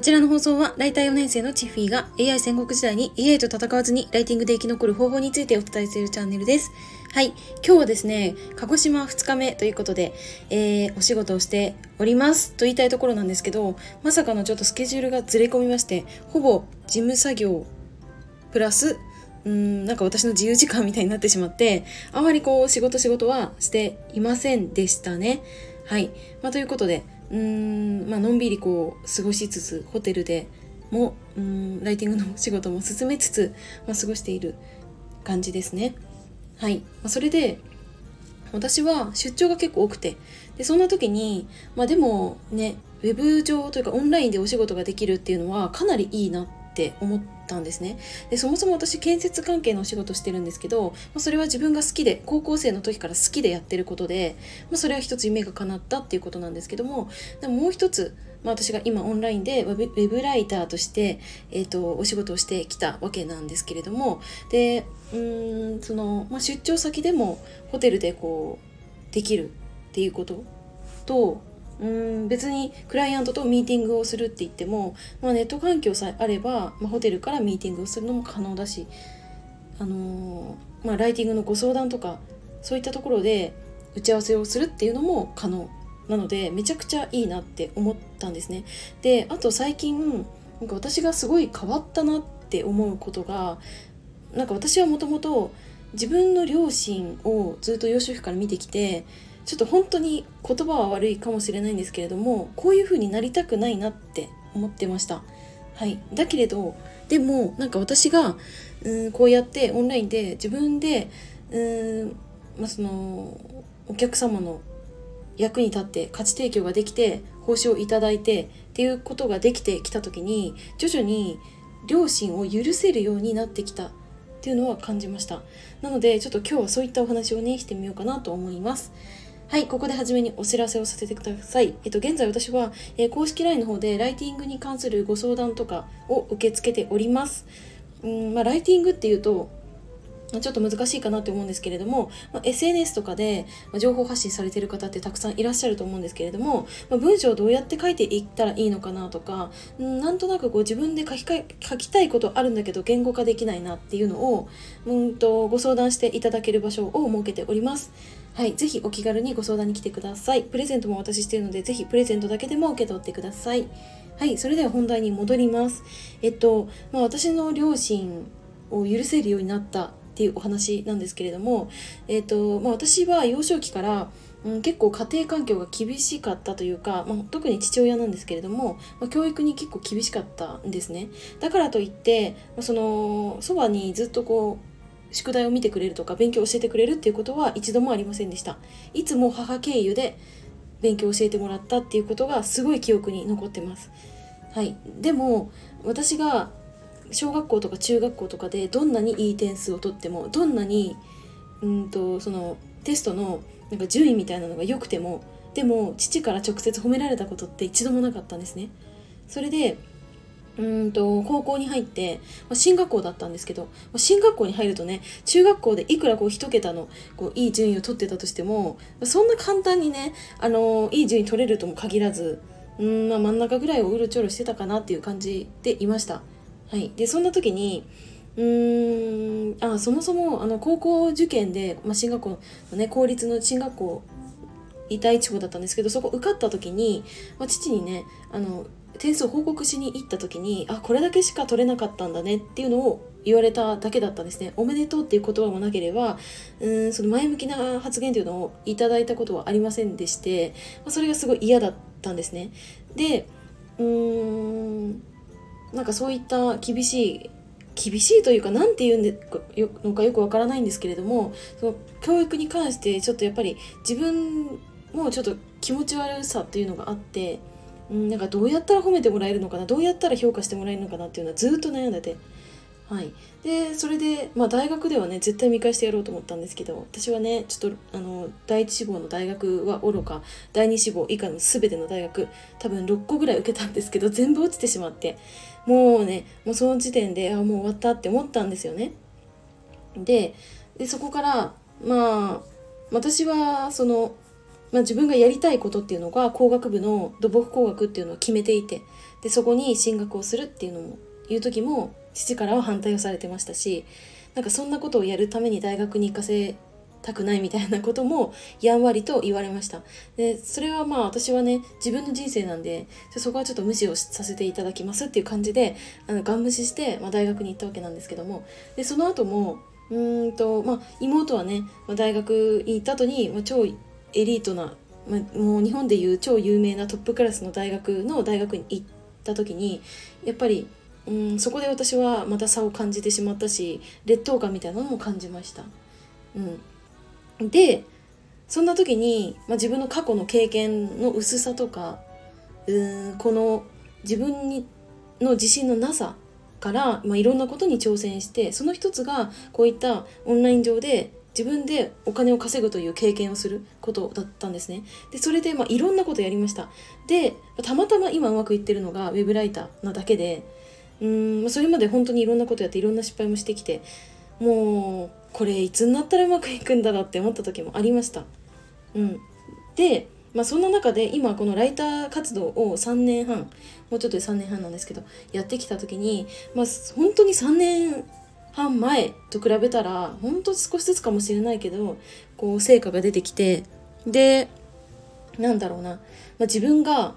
こちらの放送は、ライター4年生のチッフィーが AI 戦国時代に AI と戦わずにライティングで生き残る方法についてお伝えしているチャンネルです。はい。今日はですね、鹿児島2日目ということで、えー、お仕事をしておりますと言いたいところなんですけど、まさかのちょっとスケジュールがずれ込みまして、ほぼ事務作業プラス、うん、なんか私の自由時間みたいになってしまって、あまりこう仕事仕事はしていませんでしたね。はい。まあ、ということで、うーん、まあのんびりこう過ごしつつホテルでもうんライティングの仕事も進めつつ、まあ、過ごしている感じですね。はい、まあ、それで私は出張が結構多くてでそんな時にまあでもねウェブ上というかオンラインでお仕事ができるっていうのはかなりいいなっって思ったんですね。でそもそも私建設関係のお仕事してるんですけど、まあ、それは自分が好きで高校生の時から好きでやってることで、まあ、それは一つ夢が叶ったっていうことなんですけどもでももう一つまあ、私が今オンラインでウェブライターとして、えーと、お仕事をしてきたわけなんですけれどもでうんその、まあ、出張先でもホテルでこうできるっていうこととうん別にクライアントとミーティングをするって言っても、まあ、ネット環境さえあれば、まあ、ホテルからミーティングをするのも可能だし、あのー、まあ、ライティングのご相談とかそういったところで打ち合わせをするっていうのも可能なのでめちゃくちゃいいなって思ったんですね。であと最近なんか私がすごい変わったなって思うことがなんか私はもともと自分の両親をずっと幼少期から見てきてちょっと本当に言葉は悪いかもしれないんですけれどもこういう風になりたくないなって思ってました。はい、だけれどでもなんか私がうんこうやってオンラインで自分でうん、まあ、そのお客様の役に立って価値提供ができて報酬をいただいてっていうことができてきた時に徐々に両親を許せるようになってきた。っていうのは感じました。なのでちょっと今日はそういったお話をねしてみようかなと思います。はい、ここで初めにお知らせをさせてください。えっと、現在私は、えー、公式 LINE の方でライティングに関するご相談とかを受け付けております。うん、まあ、ライティングっていうと、ちょっと難しいかなって思うんですけれども、まあ、SNS とかで情報発信されてる方ってたくさんいらっしゃると思うんですけれども、まあ、文章をどうやって書いていったらいいのかなとか、んなんとなくこう自分で書きか書きたいことあるんだけど言語化できないなっていうのをうんとご相談していただける場所を設けております。はい、ぜひお気軽にご相談に来てください。プレゼントもお渡ししているので、ぜひプレゼントだけでも受け取ってください。はい、それでは本題に戻ります。えっと、まあ、私の両親を許せるようになったっていうお話なんですけれども、えーとまあ、私は幼少期から、うん、結構家庭環境が厳しかったというか、まあ、特に父親なんですけれども、まあ、教育に結構厳しかったんですねだからといって、まあ、そのそばにずっとこう宿題を見てくれるとか勉強を教えてくれるっていうことは一度もありませんでした。いつも母経由で勉強を教えてもらったっていうことがすごい記憶に残ってます。はい。でも私が小学校とか中学校とかでどんなにいい点数を取ってもどんなにうんとそのテストのなんか順位みたいなのが良くてもでも父から直接褒められたことって一度もなかったんですね。それでうんと高校に入って、まあ、進学校だったんですけど、まあ、進学校に入るとね中学校でいくらこう一桁のこういい順位を取ってたとしてもそんな簡単にね、あのいい順位取れるとも限らずうん、まあ、真ん中ぐらいをうろちょろしてたかなっていう感じでいました。はい、でそんな時にうーんあそもそもあの高校受験で、まあ、進学校の、ね、公立の進学校伊田地方だったんですけどそこ受かった時に、まあ、父にねあの点数を報告しに行った時にあこれだけしか取れなかったんだねっていうのを言われただけだったんですね。おめでとうっていう言葉もなければうんその前向きな発言というのをいただいたことはありませんでして、ま、それがすごい嫌だったんですね。でうーんなんかそういった厳しい厳しいというか何て言うのかよくわからないんですけれどもその教育に関してちょっとやっぱり自分もちょっと気持ち悪さっていうのがあって、うん、なんかどうやったら褒めてもらえるのかなどうやったら評価してもらえるのかなっていうのはずっと悩んでて。はい、でそれで、まあ、大学ではね絶対見返してやろうと思ったんですけど私はねちょっとあの第一志望の大学はおろか第二志望以下の全ての大学多分6個ぐらい受けたんですけど 全部落ちてしまって。もうねもうその時点であもう終わったって思ったんですよね。ででそこからまあ私はそのまあ、自分がやりたいことっていうのが工学部の土木工学っていうのを決めていてでそこに進学をするっていうのもいう時も父からは反対をされてましたしなんかそんなことをやるために大学に行かせたくないみたいなこともやんわりと言われました。でそれはまあ私はね自分の人生なんでそこはちょっと無視をさせていただきますっていう感じであのガン無視して、まあ、大学に行ったわけなんですけどもでその後もうんと、まあ、妹はね、まあ、大学に行った後に、まあ、超エリートな、ま、もう日本でいう超有名なトップクラスの大学の大学に行った時にやっぱりうんそこで私はまた差を感じてしまったし劣等感みたいなのも感じました。うん、でそんな時に、ま、自分の過去の経験の薄さとかうんこの自分にの自信のなさから、まあ、いろんなことに挑戦してその一つがこういったオンライン上で自分でお金を稼ぐという経験をすることだったんですね。でそれで、まあ、いろんなことやりました。でたまたま今うまくいってるのがウェブライターなだけでうんそれまで本当にいろんなことやっていろんな失敗もしてきてもうこれいつになったらうまくいくんだろうって思った時もありました。うん、で、まあ、そんな中で今このライター活動を3年半もうちょっとで3年半なんですけどやってきた時に、まあ、本当に3年半前と比べたら本当少しずつかもしれないけどこう成果が出てきてでなんだろうな、まあ、自分が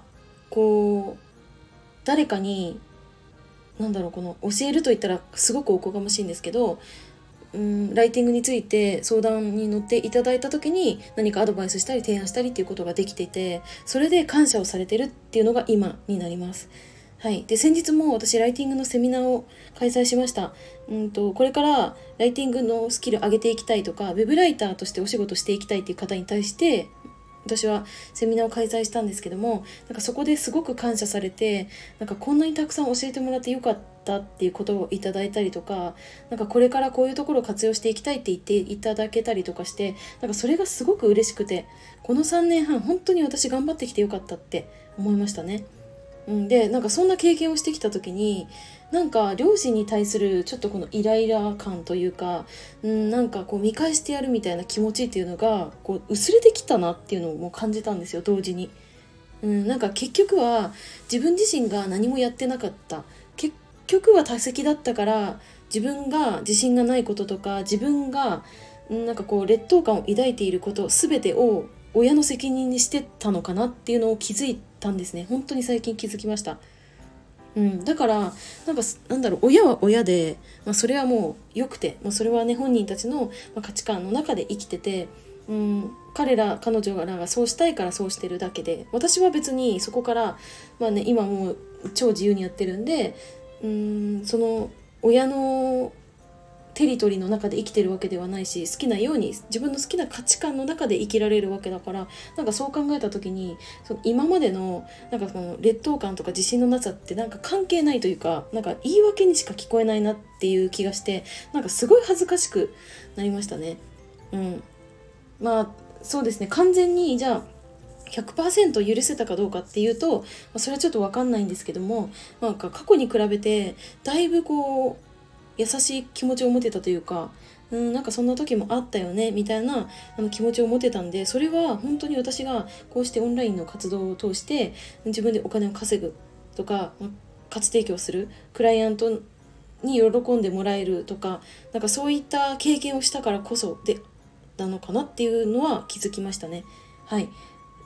こう誰かになんだろうこの教えると言ったらすごくおこがましいんですけどうんライティングについて相談に乗っていただいた時に何かアドバイスしたり提案したりっていうことができていてそれで感謝をされてるっていうのが今になります。はい、で先日も私ライティングのセミナーを開催しました、うんと、これからライティングのスキル上げていきたいとかウェブライターとしてお仕事していきたいっていう方に対して私はセミナーを開催したんですけどもなんかそこですごく感謝されてなんかこんなにたくさん教えてもらってよかったっていうことをいただいたりとかなんかこれからこういうところを活用していきたいって言っていただけたりとかしてなんかそれがすごく嬉しくてこの3年半本当に私頑張ってきてよかったって思いましたね。うん、でなんかそんな経験をしてきた時になんか両親に対するちょっとこのイライラ感というか、うん、なんかこう見返してやるみたいな気持ちっていうのがこう薄れてきたなっていうのをもう感じたんですよ同時に。うん、なんか結局は自分自身が何もやってなかった結局は多席だったから自分が自信がないこととか自分がなんかこう劣等感を抱いていること全てを親の責任にしてたのかなっていうのを気づいたんですね。本当に最近気づきました。うん、だからなんかなんだろう親は親で、まあ、それはもう良くて、まあ、それはね本人たちの価値観の中で生きてて、うん、彼ら彼女らがそうしたいからそうしてるだけで私は別にそこから、まあね、今もう超自由にやってるんでうん。その親のテリトリーの中で生きてるわけではないし好きなように自分の好きな価値観の中で生きられるわけだからなんかそう考えた時にその今までのなんかその劣等感とか自信のなさってなんか関係ないというかなんか言い訳にしか聞こえないなっていう気がしてなんかすごい恥ずかしくなりましたね。うん、まあそうですね完全にじゃあ100%許せたかどうかっていうと、まあ、それはちょっと分かんないんですけどもなんか過去に比べてだいぶこう優しい気持ちを持てたというかうんなんかそんな時もあったよねみたいなあの気持ちを持てたんでそれは本当に私がこうしてオンラインの活動を通して自分でお金を稼ぐとか、ま価値提供するクライアントに喜んでもらえるとかなんかそういった経験をしたからこそでなのかなっていうのは気づきましたね。はい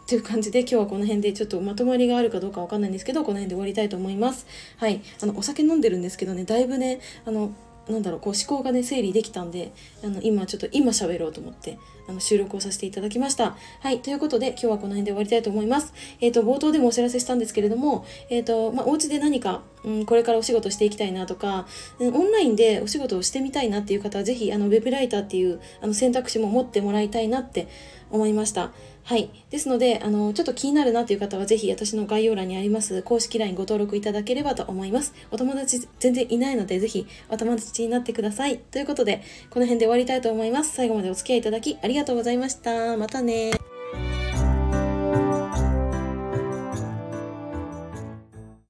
という感じで今日はこの辺でちょっとまとまりがあるかどうかわかんないんですけどこの辺で終わりたいと思います。はい。あのお酒飲んでるんですけどねだいぶねあのなんだろうこう思考がね整理できたんであの今ちょっと今喋ろうと思ってあの収録をさせていただきました。はい。ということで今日はこの辺で終わりたいと思います。えっ、ー、と冒頭でもお知らせしたんですけれどもえっ、ー、とまあお家で何か、うん、これからお仕事していきたいなとか、うん、オンラインでお仕事をしてみたいなっていう方はぜひあのウェブライターっていうあの選択肢も持ってもらいたいなって思いました。はい。ですので、あの、ちょっと気になるなという方は、ぜひ私の概要欄にあります公式 LINE ご登録いただければと思います。お友達全然いないので、ぜひお友達になってください。ということで、この辺で終わりたいと思います。最後までお付き合いいただきありがとうございました。またね